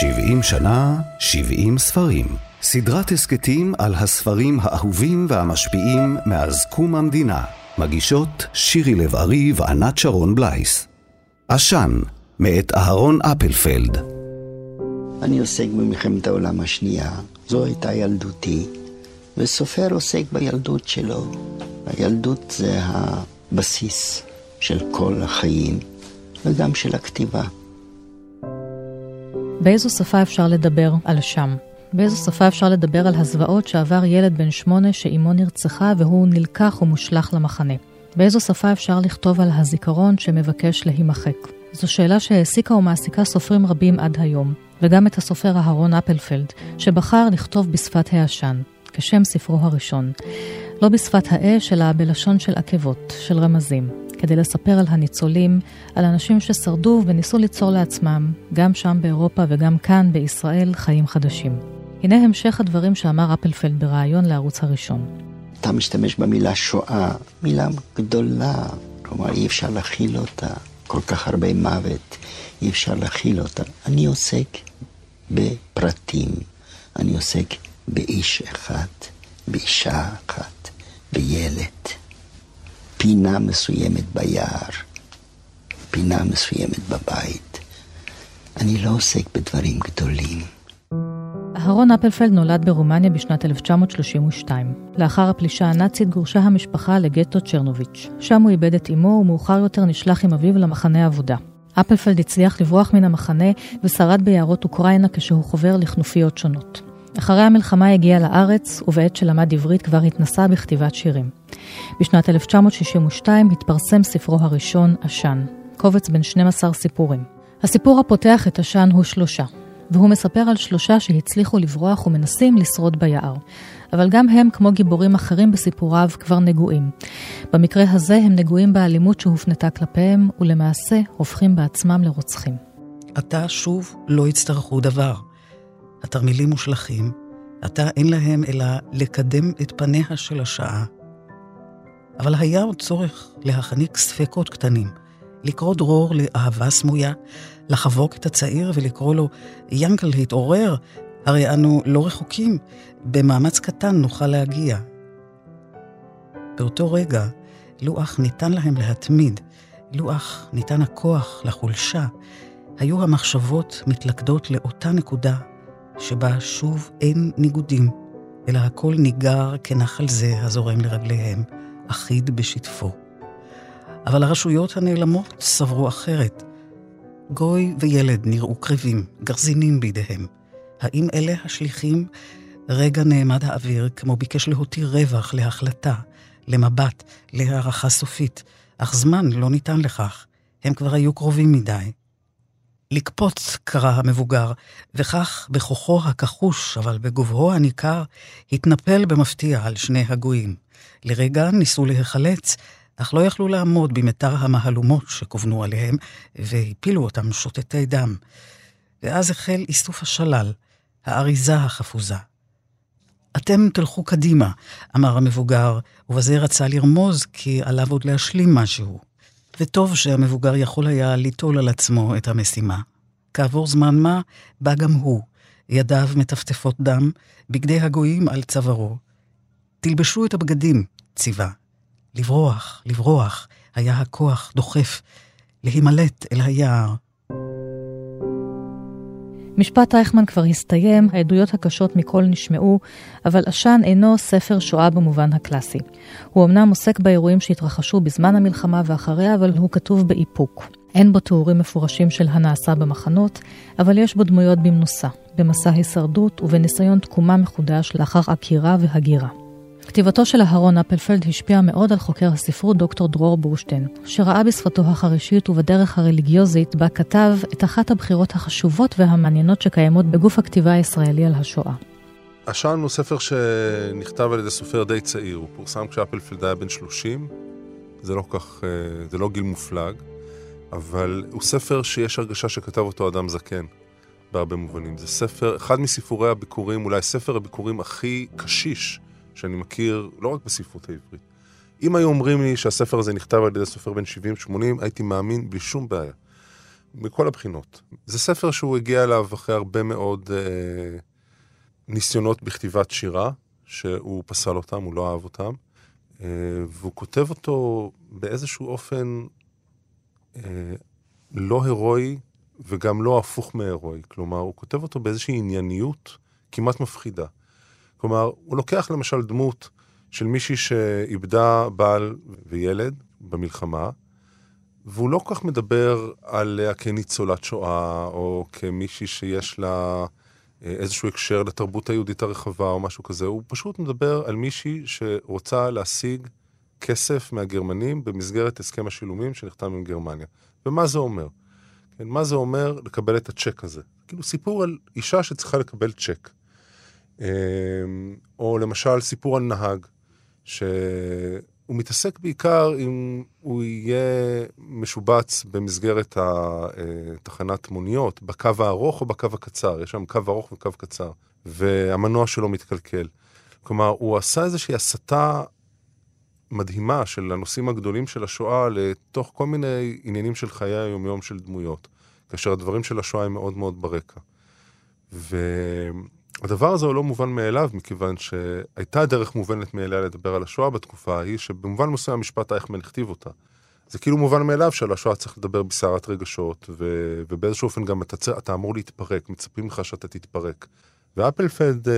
70 שנה, 70 ספרים. סדרת הסכתים על הספרים האהובים והמשפיעים מאז קום המדינה. מגישות שירי לב-ארי וענת שרון בלייס. עשן, מאת אהרון אפלפלד. אני עוסק במלחמת העולם השנייה, זו הייתה ילדותי, וסופר עוסק בילדות שלו. הילדות זה הבסיס של כל החיים, וגם של הכתיבה. באיזו שפה אפשר לדבר על שם? באיזו שפה אפשר לדבר על הזוועות שעבר ילד בן שמונה שאימו נרצחה והוא נלקח ומושלך למחנה? באיזו שפה אפשר לכתוב על הזיכרון שמבקש להימחק? זו שאלה שהעסיקה ומעסיקה סופרים רבים עד היום, וגם את הסופר אהרון אפלפלד, שבחר לכתוב בשפת העשן, כשם ספרו הראשון. לא בשפת האש, אלא בלשון של עקבות, של רמזים, כדי לספר על הניצולים, על אנשים ששרדו וניסו ליצור לעצמם, גם שם באירופה וגם כאן בישראל, חיים חדשים. הנה המשך הדברים שאמר אפלפלד בריאיון לערוץ הראשון. אתה משתמש במילה שואה, מילה גדולה, כלומר אי אפשר להכיל אותה, כל כך הרבה מוות, אי אפשר להכיל אותה. אני עוסק בפרטים, אני עוסק באיש אחד, באישה אחת, בילד, פינה מסוימת ביער, פינה מסוימת בבית. אני לא עוסק בדברים גדולים. אהרון אפלפלד נולד ברומניה בשנת 1932. לאחר הפלישה הנאצית גורשה המשפחה לגטו צ'רנוביץ'. שם הוא איבד את אמו ומאוחר יותר נשלח עם אביו למחנה העבודה. אפלפלד הצליח לברוח מן המחנה ושרד ביערות אוקראינה כשהוא חובר לכנופיות שונות. אחרי המלחמה הגיע לארץ, ובעת שלמד עברית כבר התנסה בכתיבת שירים. בשנת 1962 התפרסם ספרו הראשון, עשן, קובץ בין 12 סיפורים. הסיפור הפותח את עשן הוא שלושה, והוא מספר על שלושה שהצליחו לברוח ומנסים לשרוד ביער. אבל גם הם, כמו גיבורים אחרים בסיפוריו, כבר נגועים. במקרה הזה הם נגועים באלימות שהופנתה כלפיהם, ולמעשה הופכים בעצמם לרוצחים. עתה שוב לא יצטרכו דבר. התרמילים מושלכים, עתה אין להם אלא לקדם את פניה של השעה. אבל היה עוד צורך להחניק ספקות קטנים, לקרוא דרור לאהבה סמויה, לחבוק את הצעיר ולקרוא לו, ינקל, התעורר, הרי אנו לא רחוקים, במאמץ קטן נוכל להגיע. באותו רגע, לו אך ניתן להם להתמיד, לו אך ניתן הכוח לחולשה, היו המחשבות מתלכדות לאותה נקודה שבה שוב אין ניגודים, אלא הכל ניגר כנחל זה הזורם לרגליהם, אחיד בשטפו. אבל הרשויות הנעלמות סברו אחרת. גוי וילד נראו קרבים, גרזינים בידיהם. האם אלה השליחים? רגע נעמד האוויר, כמו ביקש להותיר רווח להחלטה, למבט, להערכה סופית, אך זמן לא ניתן לכך. הם כבר היו קרובים מדי. לקפוץ, קרא המבוגר, וכך, בכוחו הכחוש, אבל בגובהו הניכר, התנפל במפתיע על שני הגויים. לרגע ניסו להיחלץ, אך לא יכלו לעמוד במתר המהלומות שכוונו עליהם, והפילו אותם שוטטי דם. ואז החל איסוף השלל, האריזה החפוזה. אתם תלכו קדימה, אמר המבוגר, ובזה רצה לרמוז כי עליו עוד להשלים משהו. וטוב שהמבוגר יכול היה ליטול על עצמו את המשימה. כעבור זמן מה, בא גם הוא, ידיו מטפטפות דם, בגדי הגויים על צווארו. תלבשו את הבגדים, ציווה. לברוח, לברוח, היה הכוח דוחף, להימלט אל היער. משפט אייכמן כבר הסתיים, העדויות הקשות מכל נשמעו, אבל עשן אינו ספר שואה במובן הקלאסי. הוא אמנם עוסק באירועים שהתרחשו בזמן המלחמה ואחריה, אבל הוא כתוב באיפוק. אין בו תיאורים מפורשים של הנעשה במחנות, אבל יש בו דמויות במנוסה, במסע הישרדות ובניסיון תקומה מחודש לאחר עקירה והגירה. כתיבתו של אהרון אפלפלד השפיעה מאוד על חוקר הספרות דוקטור דרור בורשטיין, שראה בשפתו החרישית ובדרך הרליגיוזית בה כתב את אחת הבחירות החשובות והמעניינות שקיימות בגוף הכתיבה הישראלי על השואה. עשן הוא ספר שנכתב על ידי סופר די צעיר, הוא פורסם כשאפלפלד היה בן 30, זה לא כך, אה, זה לא גיל מופלג, אבל הוא ספר שיש הרגשה שכתב אותו אדם זקן, בהרבה מובנים. זה ספר, אחד מסיפורי הביקורים, אולי ספר הביקורים הכי קשיש שאני מכיר לא רק בספרות העברית. אם היו אומרים לי שהספר הזה נכתב על ידי סופר בן 70-80, הייתי מאמין בלי שום בעיה. מכל הבחינות. זה ספר שהוא הגיע אליו אחרי הרבה מאוד אה, ניסיונות בכתיבת שירה, שהוא פסל אותם, הוא לא אהב אותם, אה, והוא כותב אותו באיזשהו אופן אה, לא הירואי וגם לא הפוך מהירואי. כלומר, הוא כותב אותו באיזושהי ענייניות כמעט מפחידה. כלומר, הוא לוקח למשל דמות של מישהי שאיבדה בעל וילד במלחמה, והוא לא כל כך מדבר עליה כניצולת שואה, או כמישהי שיש לה אה, איזשהו הקשר לתרבות היהודית הרחבה או משהו כזה, הוא פשוט מדבר על מישהי שרוצה להשיג כסף מהגרמנים במסגרת הסכם השילומים שנחתם עם גרמניה. ומה זה אומר? כן, מה זה אומר לקבל את הצ'ק הזה? כאילו סיפור על אישה שצריכה לקבל צ'ק. אה, או למשל סיפור על נהג, שהוא מתעסק בעיקר אם הוא יהיה משובץ במסגרת התחנת מוניות, בקו הארוך או בקו הקצר. יש שם קו ארוך וקו קצר, והמנוע שלו מתקלקל. כלומר, הוא עשה איזושהי הסתה מדהימה של הנושאים הגדולים של השואה לתוך כל מיני עניינים של חיי היומיום של דמויות, כאשר הדברים של השואה הם מאוד מאוד ברקע. והדבר הזה הוא לא מובן מאליו, מכיוון שהייתה דרך מובנת מאליה לדבר על השואה בתקופה ההיא, שבמובן מסוים המשפט אייכמן הכתיב אותה. זה כאילו מובן מאליו שעל השואה צריך לדבר בסערת רגשות, ו... ובאיזשהו אופן גם אתה, אתה אמור להתפרק, מצפים לך שאתה תתפרק. ואפלפלד אה,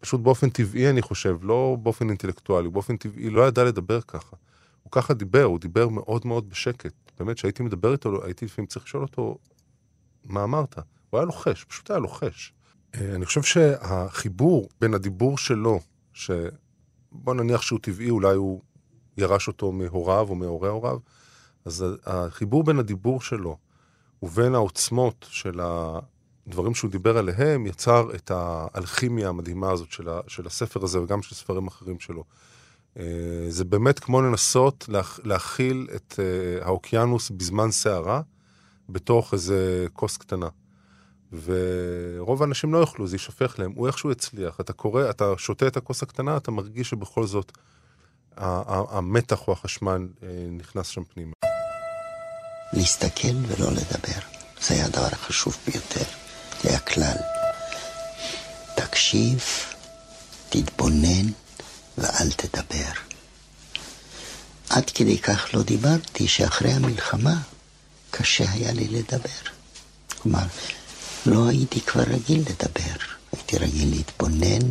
פשוט באופן טבעי, אני חושב, לא באופן אינטלקטואלי, באופן טבעי, לא ידע לדבר ככה. הוא ככה דיבר, הוא דיבר מאוד מאוד בשקט. באמת, כשהייתי מדבר איתו, הייתי לפעמים צריך לשאול אותו, מה אמרת? הוא היה לוחש, פשוט היה לוחש. אה, אני חושב שהחיבור בין הדיבור שלו, שבוא נניח שהוא טבעי, אולי הוא ירש אותו מהוריו או מהורי הוריו, אז החיבור בין הדיבור שלו ובין העוצמות של הדברים שהוא דיבר עליהם, יצר את האלכימיה המדהימה הזאת של, ה, של הספר הזה וגם של ספרים אחרים שלו. אה, זה באמת כמו לנסות להכיל את אה, האוקיינוס בזמן סערה בתוך איזה כוס קטנה. ורוב האנשים לא יוכלו, זה יישפך להם. הוא איכשהו הצליח. אתה קורא, אתה שותה את הכוס הקטנה, אתה מרגיש שבכל זאת המתח או החשמל אה, נכנס שם פנימה. להסתכל ולא לדבר. זה היה הדבר החשוב ביותר. זה היה כלל. תקשיב, תתבונן ואל תדבר. עד כדי כך לא דיברתי, שאחרי המלחמה קשה היה לי לדבר. כלומר, לא הייתי כבר רגיל לדבר. הייתי רגיל להתבונן,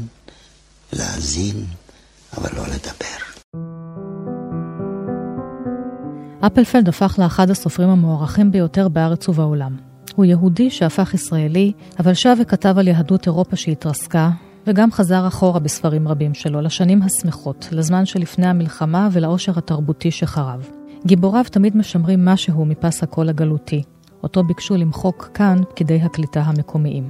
להאזין, אבל לא לדבר. אפלפלד הפך לאחד הסופרים המוערכים ביותר בארץ ובעולם. הוא יהודי שהפך ישראלי, אבל שב וכתב על יהדות אירופה שהתרסקה, וגם חזר אחורה בספרים רבים שלו, לשנים השמחות, לזמן שלפני המלחמה ולעושר התרבותי שחרב. גיבוריו תמיד משמרים משהו מפס הקול הגלותי, אותו ביקשו למחוק כאן פקידי הקליטה המקומיים.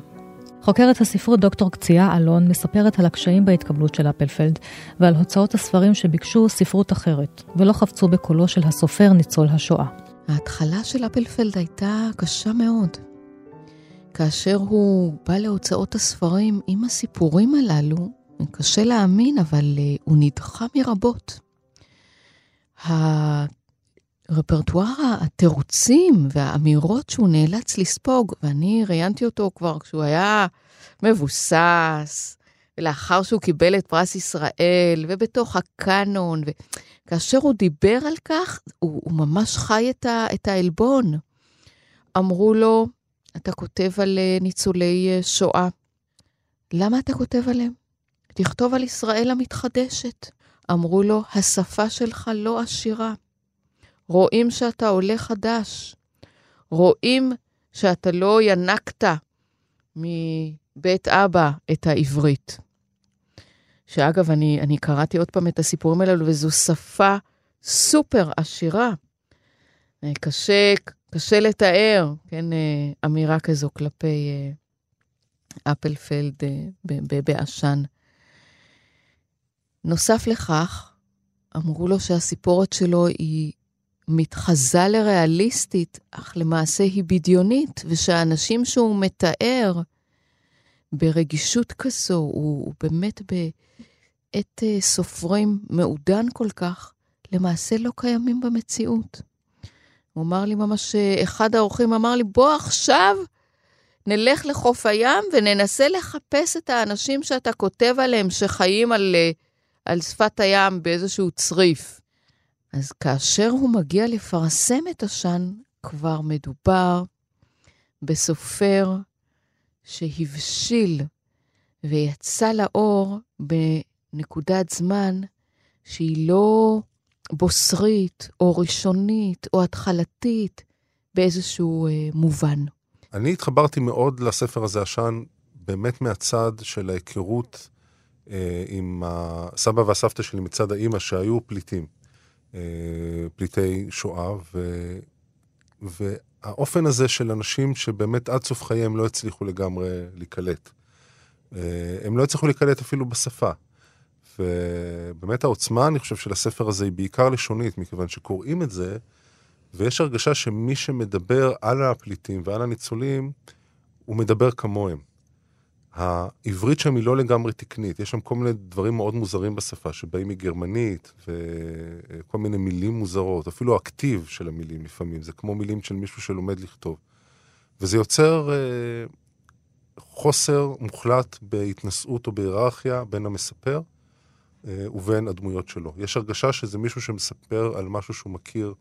חוקרת הספרות דוקטור קציעה אלון מספרת על הקשיים בהתקבלות של אפלפלד ועל הוצאות הספרים שביקשו ספרות אחרת, ולא חפצו בקולו של הסופר ניצול השואה. ההתחלה של אפלפלד הייתה קשה מאוד. כאשר הוא בא להוצאות הספרים עם הסיפורים הללו, קשה להאמין, אבל uh, הוא נדחה מרבות. הרפרטואר התירוצים והאמירות שהוא נאלץ לספוג, ואני ראיינתי אותו כבר כשהוא היה מבוסס, ולאחר שהוא קיבל את פרס ישראל, ובתוך הקאנון, וכאשר הוא דיבר על כך, הוא, הוא ממש חי את, ה, את העלבון. אמרו לו, אתה כותב על אה, ניצולי אה, שואה. למה אתה כותב עליהם? תכתוב על ישראל המתחדשת. אמרו לו, השפה שלך לא עשירה. רואים שאתה עולה חדש. רואים שאתה לא ינקת מבית אבא את העברית. שאגב, אני, אני קראתי עוד פעם את הסיפורים האלו, וזו שפה סופר עשירה. אה, קשה, קשה לתאר, כן, אה, אמירה כזו כלפי אה, אפלפלד בעשן. נוסף לכך, אמרו לו שהסיפורת שלו היא מתחזה לריאליסטית, אך למעשה היא בדיונית, ושהאנשים שהוא מתאר ברגישות כזו, הוא, הוא באמת בעת uh, סופרים מעודן כל כך, למעשה לא קיימים במציאות. הוא אמר לי ממש, אחד האורחים אמר לי, בוא עכשיו נלך לחוף הים וננסה לחפש את האנשים שאתה כותב עליהם שחיים על, על שפת הים באיזשהו צריף. אז כאשר הוא מגיע לפרסם את השן, כבר מדובר בסופר שהבשיל ויצא לאור בנקודת זמן שהיא לא בוסרית או ראשונית או התחלתית באיזשהו אה, מובן. אני התחברתי מאוד לספר הזה, עשן, באמת מהצד של ההיכרות אה, עם הסבא והסבתא שלי מצד האימא שהיו פליטים, פליטי שואה, ו, והאופן הזה של אנשים שבאמת עד סוף חייהם לא הצליחו לגמרי להיקלט. אה, הם לא הצליחו להיקלט אפילו בשפה. ובאמת העוצמה, אני חושב, של הספר הזה היא בעיקר לשונית, מכיוון שקוראים את זה, ויש הרגשה שמי שמדבר על הפליטים ועל הניצולים, הוא מדבר כמוהם. העברית שם היא לא לגמרי תקנית, יש שם כל מיני דברים מאוד מוזרים בשפה, שבאים מגרמנית, וכל מיני מילים מוזרות, אפילו הכתיב של המילים לפעמים, זה כמו מילים של מישהו שלומד לכתוב. וזה יוצר אה, חוסר מוחלט בהתנשאות או בהיררכיה בין המספר אה, ובין הדמויות שלו. יש הרגשה שזה מישהו שמספר על משהו שהוא מכיר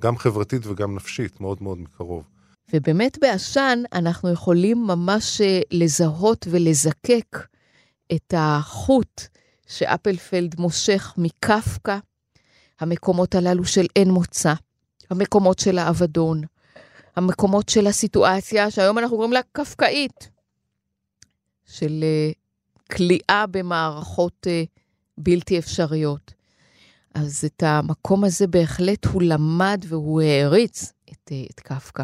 גם חברתית וגם נפשית, מאוד מאוד מקרוב. ובאמת בעשן אנחנו יכולים ממש אה, לזהות ולזקק את החוט שאפלפלד מושך מקפקא, המקומות הללו של אין מוצא, המקומות של האבדון, המקומות של הסיטואציה שהיום אנחנו קוראים לה קפקאית, של uh, כליאה במערכות uh, בלתי אפשריות. אז את המקום הזה בהחלט הוא למד והוא העריץ את, את קפקא.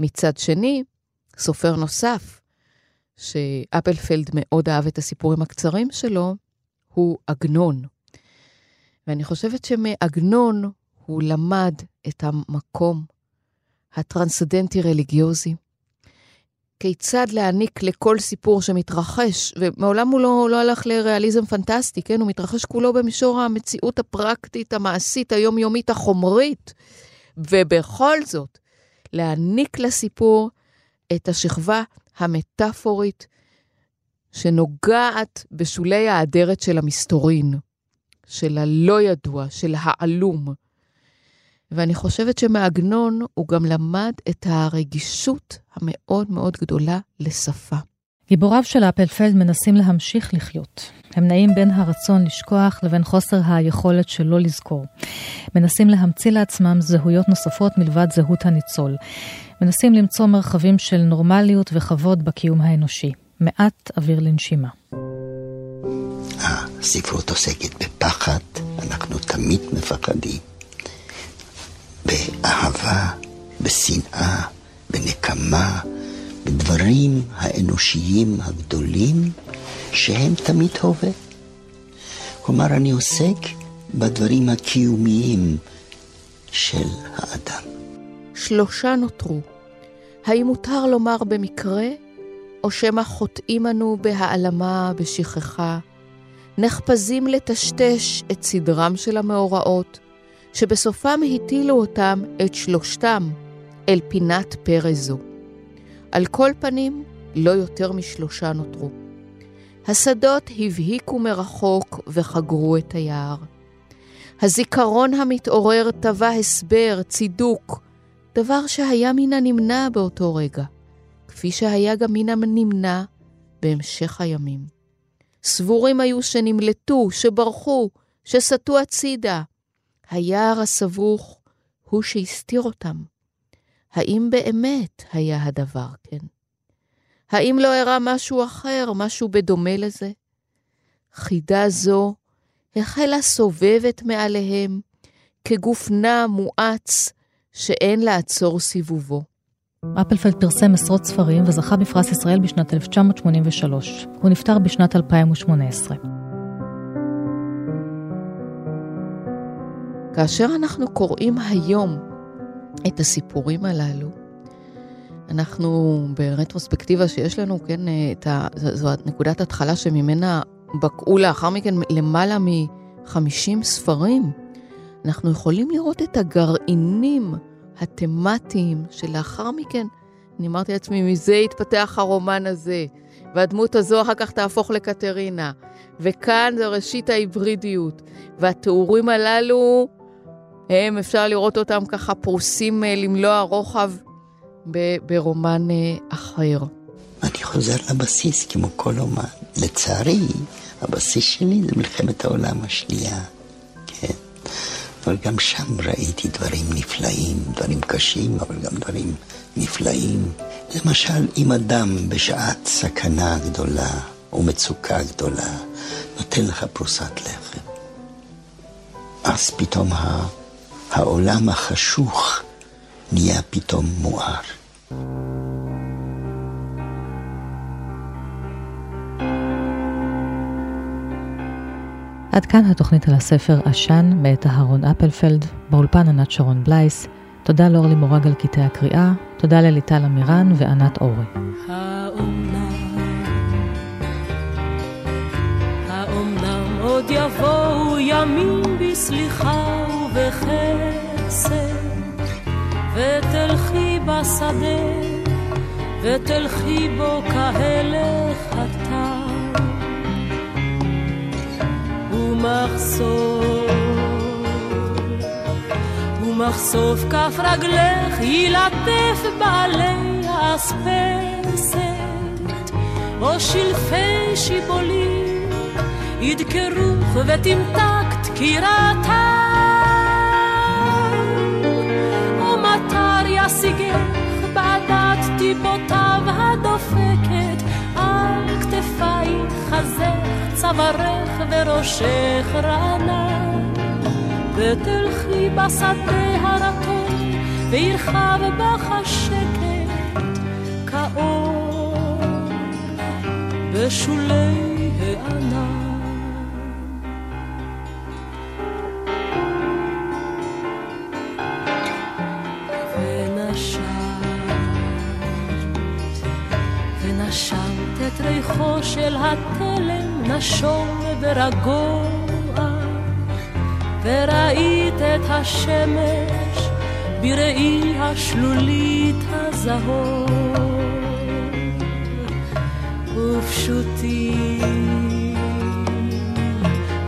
מצד שני, סופר נוסף, שאפלפלד מאוד אהב את הסיפורים הקצרים שלו, הוא עגנון. ואני חושבת שמעגנון הוא למד את המקום הטרנסדנטי-רליגיוזי, כיצד להעניק לכל סיפור שמתרחש, ומעולם הוא לא, לא הלך לריאליזם פנטסטי, כן? הוא מתרחש כולו במישור המציאות הפרקטית, המעשית, היומיומית, החומרית. ובכל זאת, להעניק לסיפור את השכבה המטאפורית שנוגעת בשולי האדרת של המסתורין, של הלא ידוע, של העלום. ואני חושבת שמעגנון הוא גם למד את הרגישות המאוד מאוד גדולה לשפה. גיבוריו של אפלפלד מנסים להמשיך לחיות. הם נעים בין הרצון לשכוח לבין חוסר היכולת שלא לזכור. מנסים להמציא לעצמם זהויות נוספות מלבד זהות הניצול. מנסים למצוא מרחבים של נורמליות וכבוד בקיום האנושי. מעט אוויר לנשימה. הספרות עוסקת בפחד, אנחנו תמיד מפחדים. באהבה, בשנאה, בנקמה, בדברים האנושיים הגדולים שהם תמיד הווה. כלומר, אני עוסק בדברים הקיומיים של האדם. שלושה נותרו. האם מותר לומר במקרה, או שמא חוטאים אנו בהעלמה, בשכחה, נחפזים לטשטש את סדרם של המאורעות, שבסופם הטילו אותם, את שלושתם, אל פינת פרא זו. על כל פנים, לא יותר משלושה נותרו. השדות הבהיקו מרחוק וחגרו את היער. הזיכרון המתעורר טבע הסבר, צידוק, דבר שהיה מן הנמנע באותו רגע, כפי שהיה גם מן הנמנע בהמשך הימים. סבורים היו שנמלטו, שברחו, שסטו הצידה. היער הסבוך הוא שהסתיר אותם. האם באמת היה הדבר כן? האם לא אירע משהו אחר, משהו בדומה לזה? חידה זו החלה סובבת מעליהם כגוף נע מואץ שאין לעצור סיבובו. אפלפלד פרסם עשרות ספרים וזכה בפרס ישראל בשנת 1983. הוא נפטר בשנת 2018. כאשר אנחנו קוראים היום את הסיפורים הללו, אנחנו ברטרוספקטיבה שיש לנו, כן, את ה, זו נקודת התחלה שממנה בקעו לאחר מכן למעלה מ-50 ספרים. אנחנו יכולים לראות את הגרעינים התמטיים, שלאחר מכן, אני אמרתי לעצמי, מזה יתפתח הרומן הזה, והדמות הזו אחר כך תהפוך לקטרינה. וכאן זה ראשית ההיברידיות. והתיאורים הללו, הם, אפשר לראות אותם ככה פרוסים אה, למלוא הרוחב ברומן אה, אחר. אני חוזר לבסיס כמו כל אומן. לצערי, הבסיס שלי זה מלחמת העולם השנייה. כן. אבל גם שם ראיתי דברים נפלאים, דברים קשים, אבל גם דברים נפלאים. למשל, אם אדם בשעת סכנה גדולה או מצוקה גדולה נותן לך פרוסת לחם, אז פתאום העולם החשוך נהיה פתאום מואר. עד כאן התוכנית על הספר עשן מאת אהרון אפלפלד, באולפן ענת שרון בלייס. תודה לאורלי מורג על קטעי הקריאה, תודה לליטל אמירן וענת אורי. האומנם עוד יבואו ימים בסליחה ובחסד, ותלכי בשדה, ותלכי בו כהלך הטל. ומחסוף, ומחשוף כף רגלך ילטף בעלי האספסת, או שלפי שיבולים ידקרוך ותמתק דקירתה, ישיגך בעדת טיפותיו הדופקת על כתפייך חזך צווארך וראשך רענן, ותלכי בשדה הרטון, וירחב בך השקט כאור בשולי הענן. ונשמת את ריחו של התלם נשום ורגוע, וראית את השמש בראי השלולית הזהור. ופשוטים,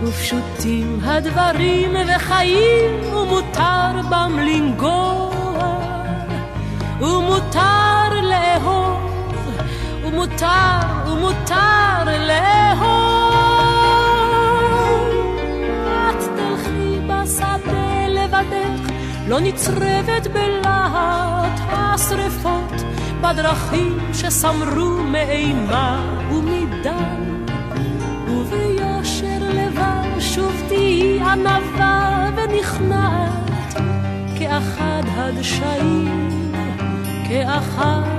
ופשוטים הדברים וחיים, ומותר בם לנגוע, ומותר לאהוב. ומותר, ומותר לאהוב. את תלכי בשדה לבדך, לא נצרבת בלהט השרפות, בדרכים שסמרו מאימה ומדם. וביושר לבב שוב תהיי ענווה ונכנעת, כאחד הדשאים, כאחד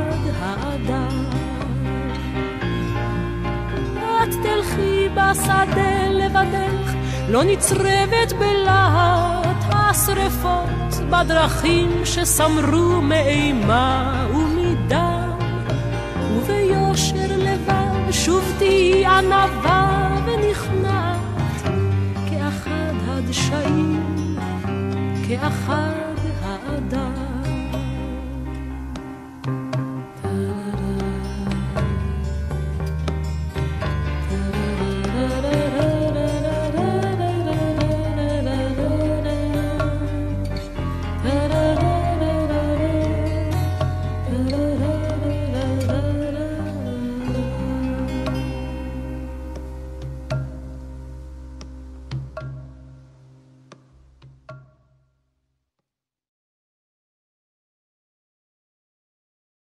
בשדה לבדך, לא נצרבת בלהט השרפות, בדרכים שסמרו מאימה ומדם, וביושר לבב שוב תהיי ענווה ונכנעת, כאחד הדשאים, כאחד